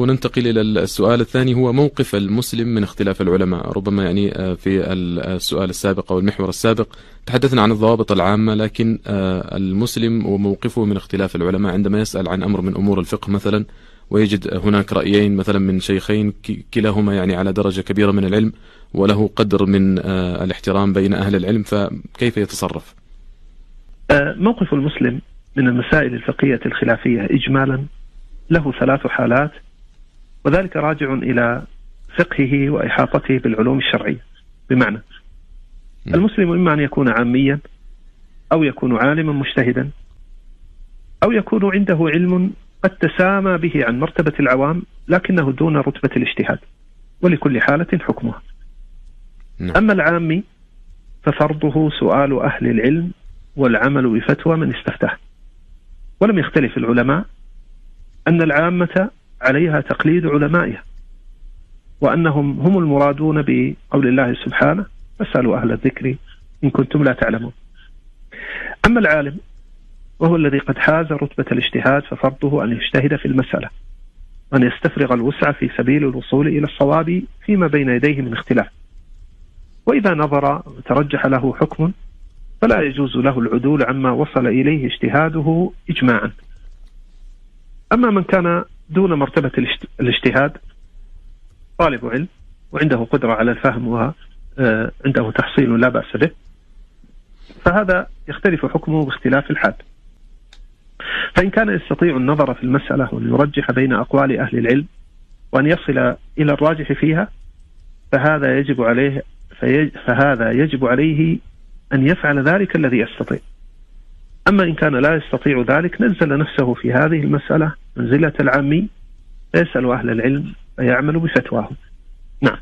وننتقل إلى السؤال الثاني. هو موقف المسلم من اختلاف العلماء. ربما يعني آه، في السؤال السابق أو المحور السابق تحدثنا عن الضوابط العامة لكن آه، المسلم وموقفه من اختلاف العلماء عندما يسأل عن أمر من أمور الفقه مثلا ويجد هناك رأيين مثلا من شيخين كلاهما يعني على درجة كبيرة من العلم وله قدر من آه، الاحترام بين أهل العلم فكيف يتصرف؟ موقف المسلم من المسائل الفقهية الخلافية إجمالا له ثلاث حالات. وذلك راجع إلى فقهه وإحاطته بالعلوم الشرعية بمعنى نعم. المسلم إما أن يكون عاميا أو يكون عالما مجتهدا أو يكون عنده علم قد تسامى به عن مرتبة العوام لكنه دون رتبة الاجتهاد ولكل حالة حكمها نعم. أما العامي ففرضه سؤال أهل العلم والعمل بفتوى من استفتاه ولم يختلف العلماء أن العامة عليها تقليد علمائها وأنهم هم المرادون بقول الله سبحانه فاسألوا أهل الذكر إن كنتم لا تعلمون أما العالم وهو الذي قد حاز رتبة الاجتهاد ففرضه أن يجتهد في المسألة وأن يستفرغ الوسع في سبيل الوصول إلى الصواب فيما بين يديه من اختلاف. وإذا نظر وترجح له حكم فلا يجوز له العدول عما وصل إليه اجتهاده إجماعا. أما من كان دون مرتبة الاجتهاد طالب علم وعنده قدرة على الفهم وعنده آه، تحصيل لا بأس به. فهذا يختلف حكمه باختلاف الحال. فإن كان يستطيع النظر في المسألة وأن يرجح بين أقوال أهل العلم وأن يصل إلى الراجح فيها فهذا يجب عليه فهذا يجب عليه أن يفعل ذلك الذي يستطيع. أما إن كان لا يستطيع ذلك نزل نفسه في هذه المسألة منزلة العامي فيسأل أهل العلم فيعمل بفتواهم نعم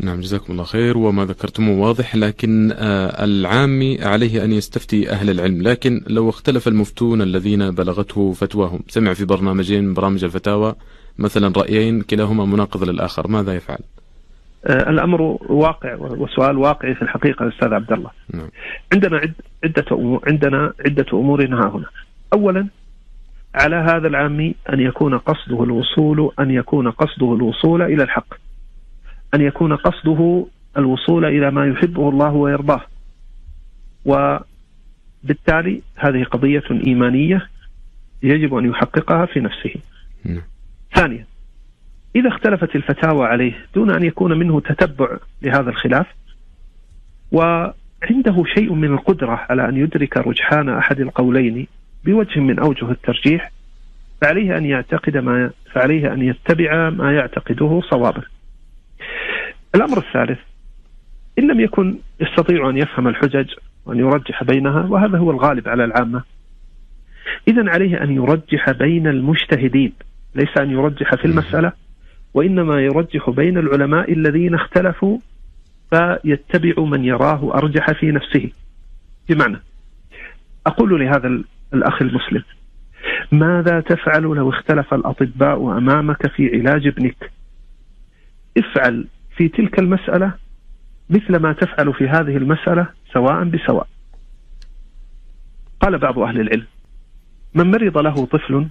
نعم جزاكم الله خير وما ذكرتموه واضح لكن آه العامي عليه أن يستفتي أهل العلم لكن لو اختلف المفتون الذين بلغته فتواهم سمع في برنامجين من برامج الفتاوى مثلا رأيين كلاهما مناقض للآخر ماذا يفعل؟ آه الأمر واقع وسؤال واقعي في الحقيقة أستاذ عبد الله. نعم. عندنا عدة أمور عندنا عدة أمور ها هنا. اولا على هذا العامي أن يكون قصده الوصول أن يكون قصده الوصول إلى الحق. أن يكون قصده الوصول إلى ما يحبه الله ويرضاه. وبالتالي هذه قضية إيمانية يجب أن يحققها في نفسه. م. ثانيا إذا اختلفت الفتاوى عليه دون أن يكون منه تتبع لهذا الخلاف وعنده شيء من القدرة على أن يدرك رجحان أحد القولين بوجه من أوجه الترجيح فعليه أن يعتقد ما فعليه أن يتبع ما يعتقده صوابا الأمر الثالث إن لم يكن يستطيع أن يفهم الحجج وأن يرجح بينها وهذا هو الغالب على العامة. إذا عليه أن يرجح بين المجتهدين ليس أن يرجح في المسألة وإنما يرجح بين العلماء الذين اختلفوا فيتبع من يراه أرجح في نفسه. بمعنى أقول لهذا الأخ المسلم. ماذا تفعل لو اختلف الأطباء أمامك في علاج ابنك؟ افعل في تلك المسألة مثل ما تفعل في هذه المسألة سواء بسواء. قال بعض أهل العلم من مرض له طفل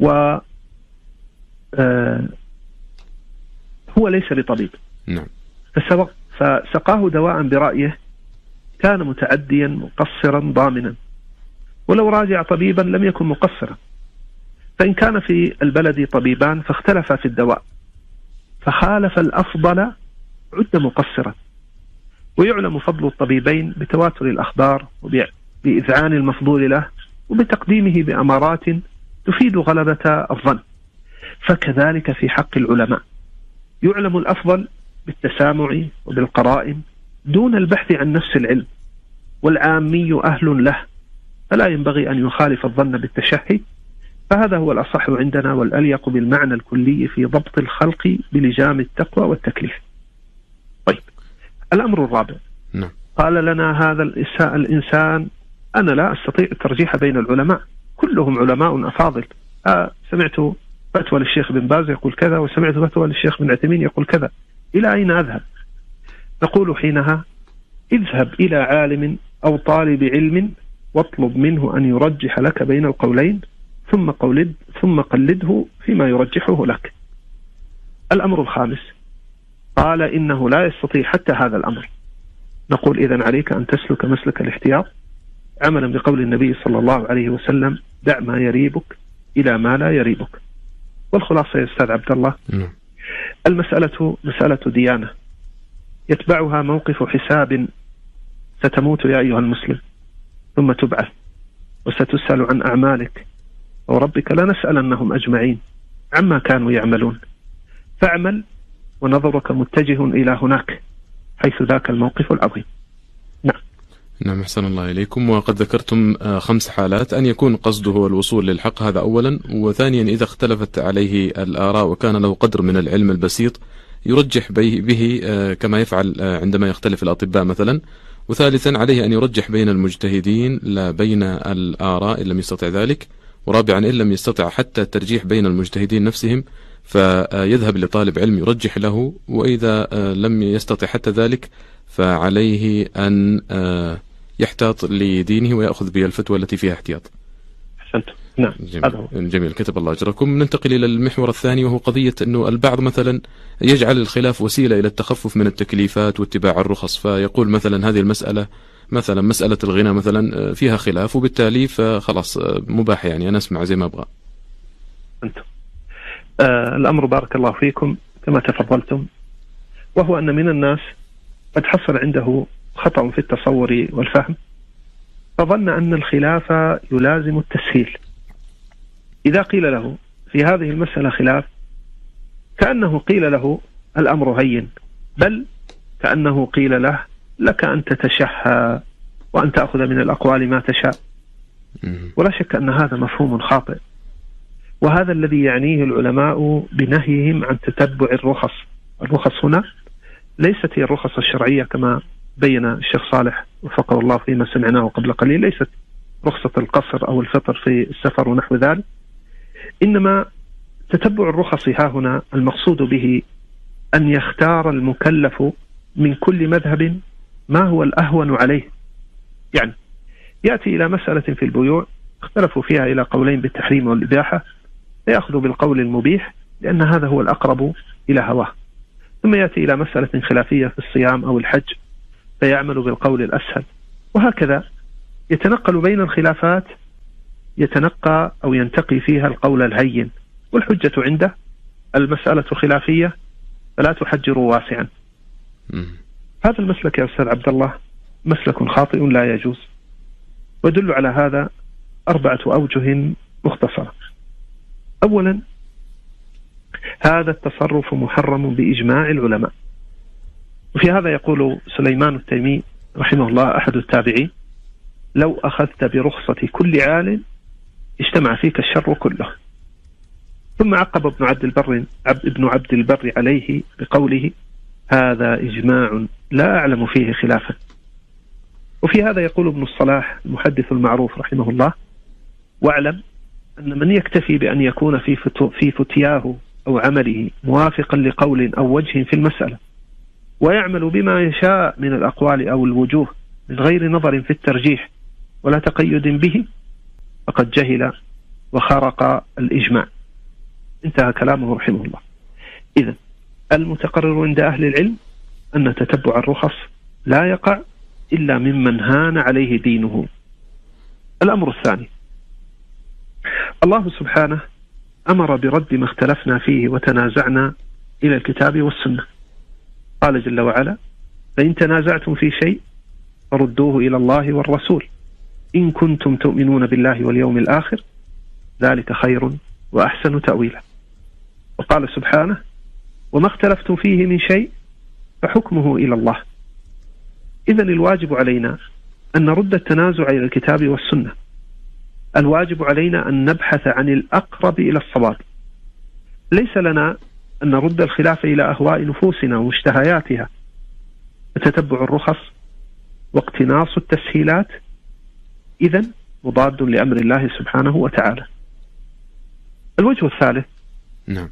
و آه هو ليس بطبيب. نعم. فسقاه دواء برأيه كان متعديا مقصرا ضامنا. ولو راجع طبيبا لم يكن مقصرا. فإن كان في البلد طبيبان فاختلفا في الدواء فخالف الأفضل عد مقصرا. ويعلم فضل الطبيبين بتواتر الأخبار وبإذعان المفضول له وبتقديمه بأمارات تفيد غلبة الظن. فكذلك في حق العلماء. يعلم الأفضل بالتسامع وبالقرائن دون البحث عن نفس العلم والعامي أهل له فلا ينبغي أن يخالف الظن بالتشهي فهذا هو الأصح عندنا والأليق بالمعنى الكلي في ضبط الخلق بلجام التقوى والتكليف. طيب الأمر الرابع. نعم. قال لنا هذا الإنسان أنا لا أستطيع الترجيح بين العلماء كلهم علماء أفاضل. آه سمعت فتوى للشيخ بن باز يقول كذا وسمعت فتوى للشيخ بن عثيمين يقول كذا. إلى أين أذهب؟ نقول حينها اذهب إلى عالم أو طالب علم واطلب منه أن يرجح لك بين القولين ثم قلد ثم قلده فيما يرجحه لك. الأمر الخامس قال إنه لا يستطيع حتى هذا الأمر. نقول إذا عليك أن تسلك مسلك الاحتياط عملا بقول النبي صلى الله عليه وسلم دع ما يريبك إلى ما لا يريبك. والخلاصة يا أستاذ عبد الله نعم. المسألة مسألة ديانة يتبعها موقف حساب ستموت يا أيها المسلم ثم تبعث وستسأل عن أعمالك. وربك لنسألنهم أجمعين. عما كانوا يعملون. فاعمل ونظرك متجه إلى هناك حيث ذاك الموقف العظيم. نعم. نعم أحسن الله إليكم. وقد ذكرتم آه، خمس حالات. أن يكون قصده هو الوصول للحق هذا أولا. وثانيا إذا اختلفت عليه الآراء وكان له قدر من العلم البسيط يرجح به, آه، كما يفعل آه، عندما يختلف الأطباء مثلا. وثالثا عليه أن يرجح بين المجتهدين لا بين الآراء إن لم يستطع ذلك ورابعا إن لم يستطع حتى الترجيح بين المجتهدين نفسهم فيذهب لطالب علم يرجح له وإذا لم يستطع حتى ذلك فعليه أن يحتاط لدينه ويأخذ بها الفتوى التي فيها احتياط. أحسنت نعم جميل. جميل. كتب الله أجركم. ننتقل إلى المحور الثاني وهو قضية أنه البعض مثلا يجعل الخلاف وسيلة إلى التخفف من التكليفات واتباع الرخص. فيقول مثلا هذه المسألة مثلا مسألة الغنى مثلا فيها خلاف وبالتالي فخلاص مباح يعني أنا أسمع زي ما أبغى. أنتم. آه الأمر بارك الله فيكم كما تفضلتم وهو أن من الناس قد حصل عنده خطأ في التصور والفهم فظن أن الخلاف يلازم التسهيل. إذا قيل له في هذه المسألة خلاف كأنه قيل له الأمر هين بل كأنه قيل له لك أن تتشهى وأن تأخذ من الأقوال ما تشاء. ولا شك أن هذا مفهوم خاطئ. وهذا الذي يعنيه العلماء بنهيهم عن تتبع الرخص. الرخص هنا ليست هي الرخص الشرعية كما بين الشيخ صالح وفقه الله فيما سمعناه قبل قليل ليست رخصة القصر أو الفطر في السفر ونحو ذلك. إنما تتبع الرخص ها هنا المقصود به أن يختار المكلف من كل مذهب ما هو الأهون عليه. يعني يأتي إلى مسألة في البيوع اختلفوا فيها إلى قولين بالتحريم والإباحة فيأخذ بالقول المبيح لأن هذا هو الأقرب إلى هواه. ثم يأتي إلى مسألة خلافية في الصيام أو الحج فيعمل بالقول الأسهل وهكذا يتنقل بين الخلافات يتنقى أو ينتقي فيها القول الهين والحجة عنده المسألة خلافية فلا تحجروا واسعا. هذا المسلك يا أستاذ عبد الله مسلك خاطئ لا يجوز. ويدل على هذا أربعة أوجه مختصرة. أولا هذا التصرف محرم بإجماع العلماء. وفي هذا يقول سليمان التيمي رحمه الله أحد التابعين لو أخذت برخصة كل عال اجتمع فيك الشر كله. ثم عقب ابن عبد البر ابن عبد البر عليه بقوله هذا إجماع لا أعلم فيه خلافا وفي هذا يقول ابن الصلاح المحدث المعروف رحمه الله واعلم أن من يكتفي بأن يكون في في فتياه أو عمله موافقا لقول أو وجه في المسألة ويعمل بما يشاء من الأقوال أو الوجوه من غير نظر في الترجيح ولا تقيد به فقد جهل وخرق الإجماع. انتهى كلامه رحمه الله. إذا المتقرر عند أهل العلم أن تتبع الرخص لا يقع إلا ممن هان عليه دينه. الأمر الثاني الله سبحانه أمر برد ما اختلفنا فيه وتنازعنا إلى الكتاب والسنة. قال جل وعلا فإن تنازعتم في شيء فردوه إلى الله والرسول. إن كنتم تؤمنون بالله واليوم الآخر ذلك خير وأحسن تأويلا. وقال سبحانه وما اختلفتم فيه من شيء فحكمه إلى الله. إذا الواجب علينا أن نرد التنازع إلى الكتاب والسنة. الواجب علينا أن نبحث عن الأقرب إلى الصواب. ليس لنا أن نرد الخلاف إلى أهواء نفوسنا ومشتهياتها فتتبع الرخص واقتناص التسهيلات إذا مضاد لأمر الله سبحانه وتعالى. الوجه الثالث. نعم.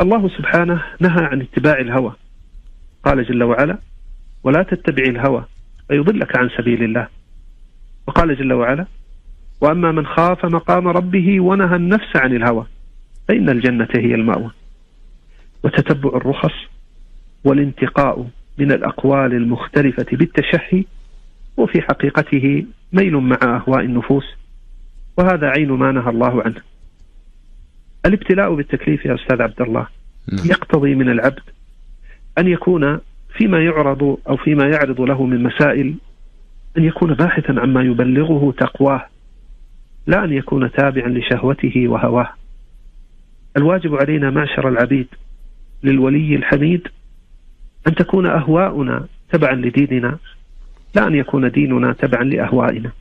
الله سبحانه نهى عن اتباع الهوى. قال جل وعلا ولا تتبع الهوى فيضلك عن سبيل الله. وقال جل وعلا وأما من خاف مقام ربه ونهى النفس عن الهوى فإن الجنة هي المأوى. وتتبع الرخص والانتقاء من الأقوال المختلفة بالتشهي وفي حقيقته ميل مع أهواء النفوس وهذا عين ما نهى الله عنه الابتلاء بالتكليف يا أستاذ عبد الله نعم. يقتضي من العبد أن يكون فيما يعرض أو فيما يعرض له من مسائل أن يكون باحثا عما يبلغه تقواه لا أن يكون تابعا لشهوته وهواه الواجب علينا معشر العبيد للولي الحميد أن تكون أهواؤنا تبعا لديننا لا أن يكون ديننا تبعا لأهوائنا.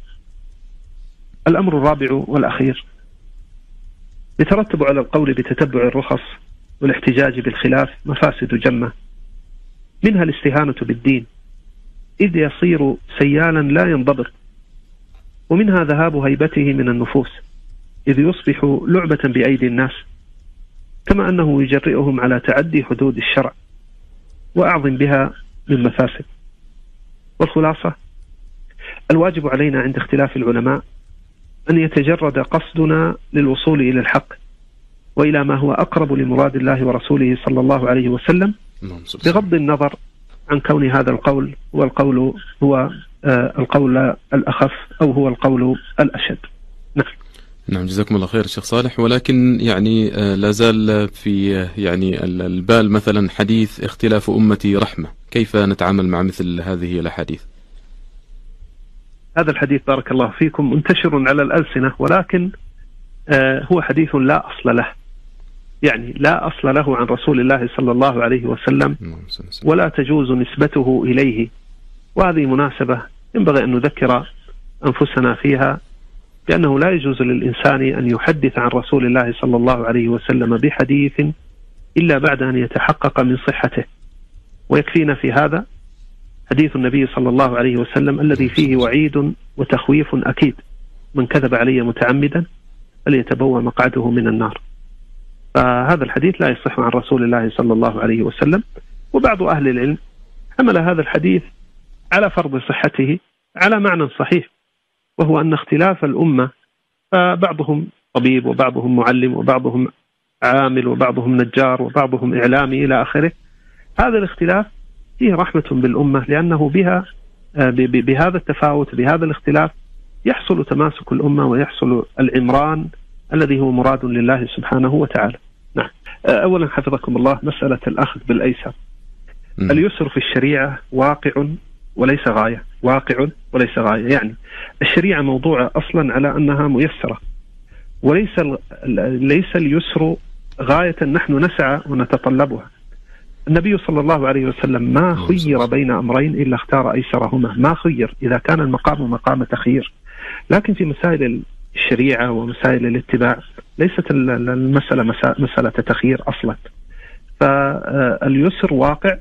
الأمر الرابع والأخير يترتب على القول بتتبع الرخص والاحتجاج بالخلاف مفاسد جمة. منها الاستهانة بالدين. إذ يصير سيالا لا ينضبط. ومنها ذهاب هيبته من النفوس. إذ يصبح لعبة بأيدي الناس. كما أنه يجرئهم على تعدي حدود الشرع. وأعظم بها من مفاسد. والخلاصة الواجب علينا عند اختلاف العلماء أن يتجرد قصدنا للوصول إلى الحق وإلى ما هو أقرب لمراد الله ورسوله صلى الله عليه وسلم. بغض النظر عن كون هذا القول هو القول هو آه، القول الأخف أو هو القول الأشد نعم نعم جزاكم الله خير شيخ صالح. ولكن يعني آه، لا زال في آه، يعني ال- البال مثلا حديث اختلاف أمتي رحمة. كيف نتعامل مع مثل هذه الأحاديث؟ هذا الحديث بارك الله فيكم منتشر على الألسنة ولكن آه، هو حديث لا أصل له. يعني لا أصل له عن رسول الله صلى الله عليه وسلم وسلم. ولا تجوز نسبته إليه. وهذه مناسبة ينبغي أن نذكر أنفسنا فيها. بأنه لا يجوز للإنسان أن يحدث عن رسول الله صلى الله عليه وسلم بحديث إلا بعد أن يتحقق من صحته. ويكفينا في هذا حديث النبي صلى الله عليه وسلم الذي فيه وعيد وتخويف أكيد. من كذب علي متعمدا فليتبوى مقعده من النار. فهذا الحديث لا يصح عن رسول الله صلى الله عليه وسلم. وبعض أهل العلم حمل هذا الحديث على فرض صحته على معنى صحيح. وهو أن اختلاف الأمة فبعضهم طبيب وبعضهم معلم وبعضهم عامل وبعضهم نجار وبعضهم إعلامي إلى آخره. هذا الاختلاف فيه رحمة بالأمة لأنه بها آه، بهذا التفاوت بهذا الاختلاف يحصل تماسك الأمة ويحصل العمران الذي هو مراد لله سبحانه وتعالى. نعم. آه، أولا حفظكم الله مسألة الأخذ بالأيسر. اليسر في الشريعة واقع وليس غاية. واقع وليس غاية. يعني الشريعة موضوعة أصلا على أنها ميسرة. وليس ليس اليسر غاية نحن نسعى ونتطلبها. النبي صلى الله عليه وسلم ما خير بين أمرين إلا اختار أيسرهما. ما خير؟ إذا كان المقام مقام تخيير. لكن في مسائل الشريعة ومسائل الاتباع ليست ال- ال- المسألة مسألة تخيير أصلا. فاليسر واقع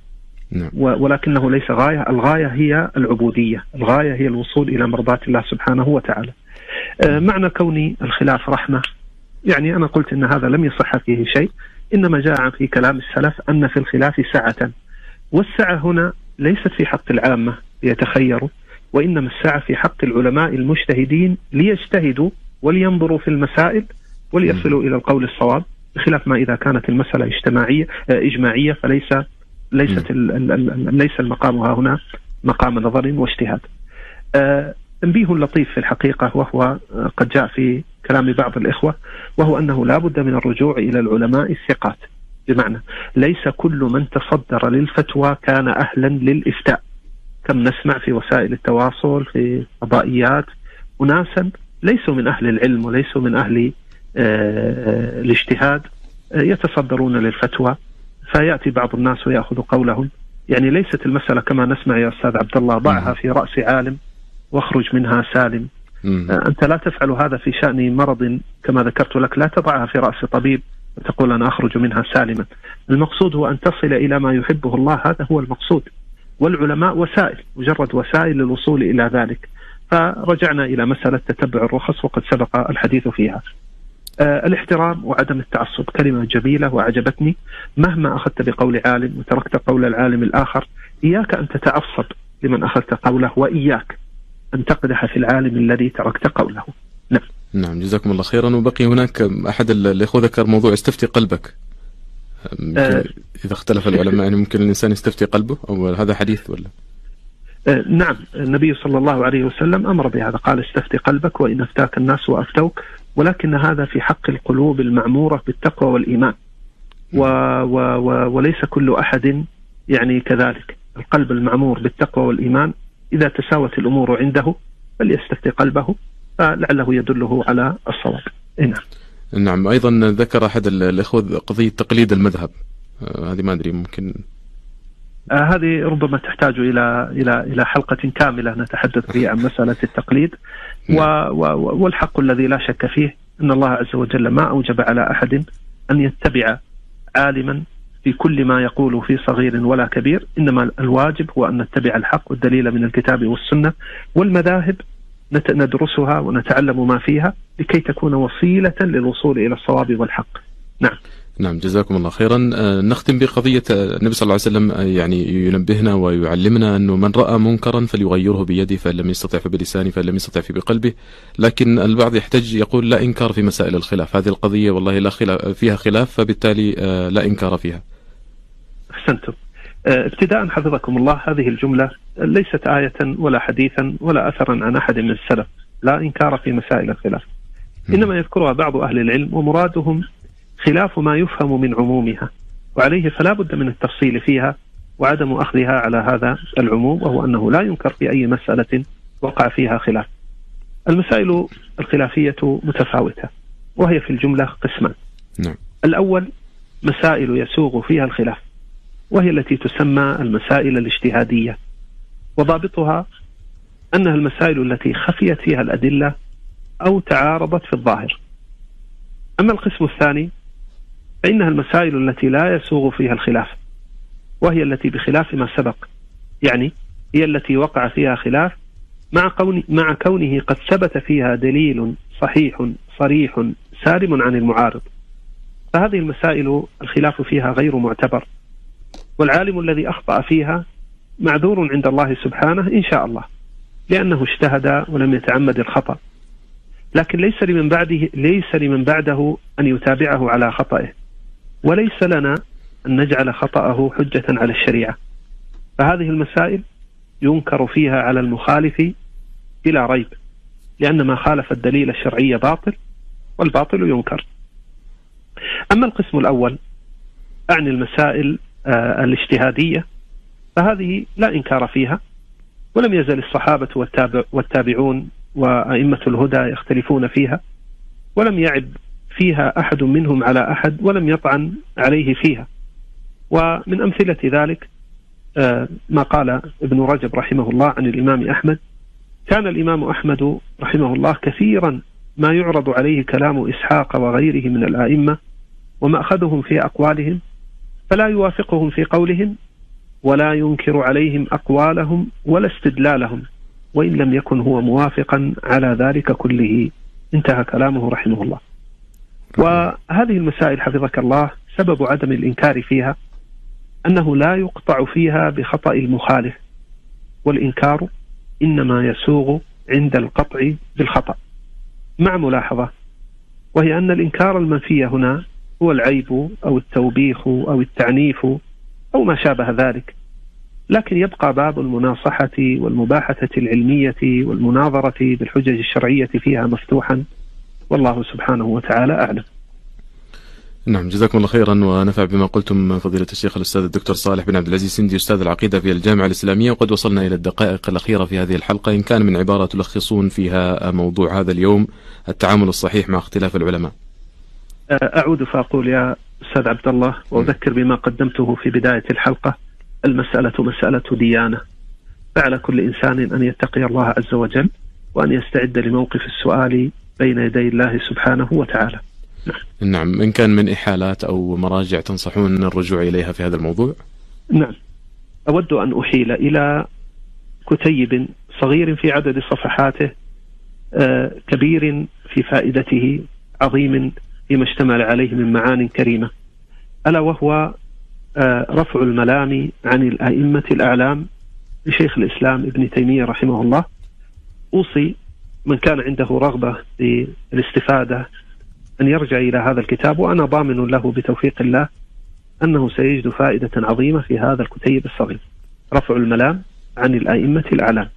نعم. ولكنه ليس غاية الغاية هي العبودية. الغاية هي الوصول إلى مرضاة الله سبحانه وتعالى. آه، معنى كون الخلاف رحمة. يعني أنا قلت أن هذا لم يصح فيه شيء. إنما جاء في كلام السلف أن في الخلاف سعة. والسعة هنا ليست في حق العامة ليتخيروا وإنما السعة في حق العلماء المجتهدين ليجتهدوا ولينظروا في المسائل وليصلوا إلى القول الصواب بخلاف ما إذا كانت المسألة اجتماعية آه، إجماعية فليس ليست ال- ال- ال- ليس المقام ها هنا مقام نظر واجتهاد. آه، تنبيه لطيف في الحقيقة وهو آه، قد جاء في كلام بعض الإخوة وهو أنه لا بد من الرجوع إلى العلماء الثقات. بمعنى ليس كل من تصدر للفتوى كان أهلا للإفتاء. كم نسمع في وسائل التواصل في فضائيات أناسا ليسوا من أهل العلم وليسوا من أهل آه، الاجتهاد آه، يتصدرون للفتوى. فيأتي بعض الناس ويأخذ قولهم. يعني ليست المسألة كما نسمع يا أستاذ عبد الله ضعها في رأس عالم واخرج منها سالم. مم. آه، أنت لا تفعل هذا في شأن مرض كما ذكرت لك لا تضعها في رأس طبيب وتقول أنا أخرج منها سالما. المقصود هو أن تصل إلى ما يحبه الله هذا هو المقصود. والعلماء وسائل مجرد وسائل للوصول إلى ذلك. فرجعنا إلى مسألة تتبع الرخص وقد سبق الحديث فيها. الاحترام وعدم التعصب. كلمة جميلة وأعجبتني. مهما أخذت بقول عالم وتركت قول العالم الآخر إياك أن تتعصب لمن أخذت قوله وإياك أن تقدح في العالم الذي تركت قوله. نعم. نعم جزاكم الله خيرا. وبقي هناك أحد الإخوة ذكر موضوع استفتي قلبك. أه. إذا اختلف العلماء يعني ممكن الإنسان يستفتي قلبه أو هذا حديث ولا؟ أه نعم. النبي صلى الله عليه وسلم أمر بهذا. قال استفتي قلبك وإن أفتاك الناس وأفتوك ولكن هذا في حق القلوب المعمورة بالتقوى والإيمان. و و و وليس كل أحد يعني كذلك. القلب المعمور بالتقوى والإيمان إذا تساوت الأمور عنده فليستفتي قلبه فلعله يدله على الصواب. نعم. نعم أيضا ذكر أحد الإخوة قضية تقليد المذهب. آه هذه ما أدري ممكن هذه ربما تحتاج إلى إلى إلى حلقة كاملة نتحدث فيها عن مسألة التقليد. و والحق الذي لا شك فيه أن الله عز وجل ما أوجب على أحد أن يتبع عالما في كل ما يقول في صغير ولا كبير إنما الواجب هو أن نتبع الحق والدليل من الكتاب والسنة والمذاهب. ندرسها ونتعلم ما فيها لكي تكون وسيلة للوصول إلى الصواب والحق. نعم. نعم جزاكم الله خيرا. نختم بقضية النبي صلى الله عليه وسلم يعني ينبهنا ويعلمنا أنه من رأى منكرا فليغيره بيده فإن لم يستطع فبلسانه فإن لم يستطع فبقلبه. لكن البعض يحتج يقول لا إنكار في مسائل الخلاف. هذه القضية والله لا خلاف فيها خلاف فبالتالي لا إنكار فيها. أحسنتم. ابتداء حفظكم الله هذه الجملة ليست آية ولا حديثا ولا أثرا عن أحد من السلف. لا إنكار في مسائل الخلاف. إنما يذكرها بعض أهل العلم ومرادهم خلاف ما يفهم من عمومها. وعليه فلا بد من التفصيل فيها وعدم أخذها على هذا العموم وهو أنه لا ينكر في أي مسألة وقع فيها خلاف. المسائل الخلافية متفاوتة وهي في الجملة قسمان. نعم. الأول مسائل يسوغ فيها الخلاف وهي التي تسمى المسائل الاجتهادية. وضابطها أنها المسائل التي خفيت فيها الأدلة أو تعارضت في الظاهر. أما القسم الثاني فإنها المسائل التي لا يسوغ فيها الخلاف وهي التي بخلاف ما سبق. يعني هي التي وقع فيها خلاف مع, كون مع كونه قد ثبت فيها دليل صحيح صريح سالم عن المعارض. فهذه المسائل الخلاف فيها غير معتبر. والعالم الذي أخطأ فيها معذور عند الله سبحانه إن شاء الله لأنه اجتهد ولم يتعمد الخطأ. لكن ليس لمن بعده ليس لمن بعده أن يتابعه على خطأه وليس لنا أن نجعل خطأه حجة على الشريعة. فهذه المسائل ينكر فيها على المخالف بلا ريب لأن ما خالف الدليل الشرعي باطل والباطل ينكر. أما القسم الأول أعني المسائل آه الاجتهادية فهذه لا إنكار فيها ولم يزل الصحابة والتابع والتابعون وأئمة الهدى يختلفون فيها ولم يعب فيها أحد منهم على أحد ولم يطعن عليه فيها. ومن أمثلة ذلك آه ما قال ابن رجب رحمه الله عن الإمام أحمد. كان الإمام أحمد رحمه الله كثيرا ما يعرض عليه كلام إسحاق وغيره من الآئمة ومأخذهم في أقوالهم فلا يوافقهم في قولهم ولا ينكر عليهم أقوالهم ولا استدلالهم وإن لم يكن هو موافقا على ذلك كله. انتهى كلامه رحمه الله. وهذه المسائل حفظك الله سبب عدم الإنكار فيها أنه لا يقطع فيها بخطأ المخالف والإنكار إنما يسوغ عند القطع بالخطأ. مع ملاحظة وهي أن الإنكار المنفي هنا هو العيب أو التوبيخ أو التعنيف أو ما شابه ذلك. لكن يبقى باب المناصحة والمباحثة العلمية والمناظرة بالحجج الشرعية فيها مفتوحا. والله سبحانه وتعالى أعلم. نعم جزاكم الله خيرا ونفع بما قلتم فضيلة الشيخ الأستاذ الدكتور صالح بن عبد العزيز سندي أستاذ العقيدة في الجامعة الإسلامية وقد وصلنا إلى الدقائق الأخيرة في هذه الحلقة. إن كان من عبارة تلخصون فيها موضوع هذا اليوم التعامل الصحيح مع اختلاف العلماء. أعود فأقول يا أستاذ عبد الله وأذكر بما قدمته في بداية الحلقة المسألة مسألة ديانة. فعلى كل إنسان أن يتقي الله عز وجل وأن يستعد لموقف السؤال بين يدي الله سبحانه وتعالى. نعم. نعم إن كان من إحالات أو مراجع تنصحون الرجوع إليها في هذا الموضوع؟ نعم. أود أن أحيل إلى كتيب صغير في عدد صفحاته آه كبير في فائدته عظيم فيما اشتمل عليه من معان كريمة ألا وهو آه رفع الملام عن الأئمة الأعلام لشيخ الإسلام ابن تيمية رحمه الله. أوصي من كان عنده رغبة للاستفادة أن يرجع إلى هذا الكتاب وأنا ضامن له بتوفيق الله أنه سيجد فائدة عظيمة في هذا الكتيب الصغير. رفع الملام عن الأئمة الأعلام.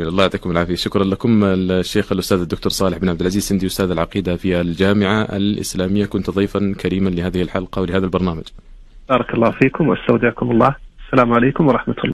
الله يعطيكم العافية. شكرا لكم الشيخ الأستاذ الدكتور صالح بن عبد العزيز سندي أستاذ العقيدة في الجامعة الإسلامية. كنت ضيفا كريما لهذه الحلقة ولهذا البرنامج. بارك الله فيكم وأستودعكم الله. السلام عليكم ورحمة الله.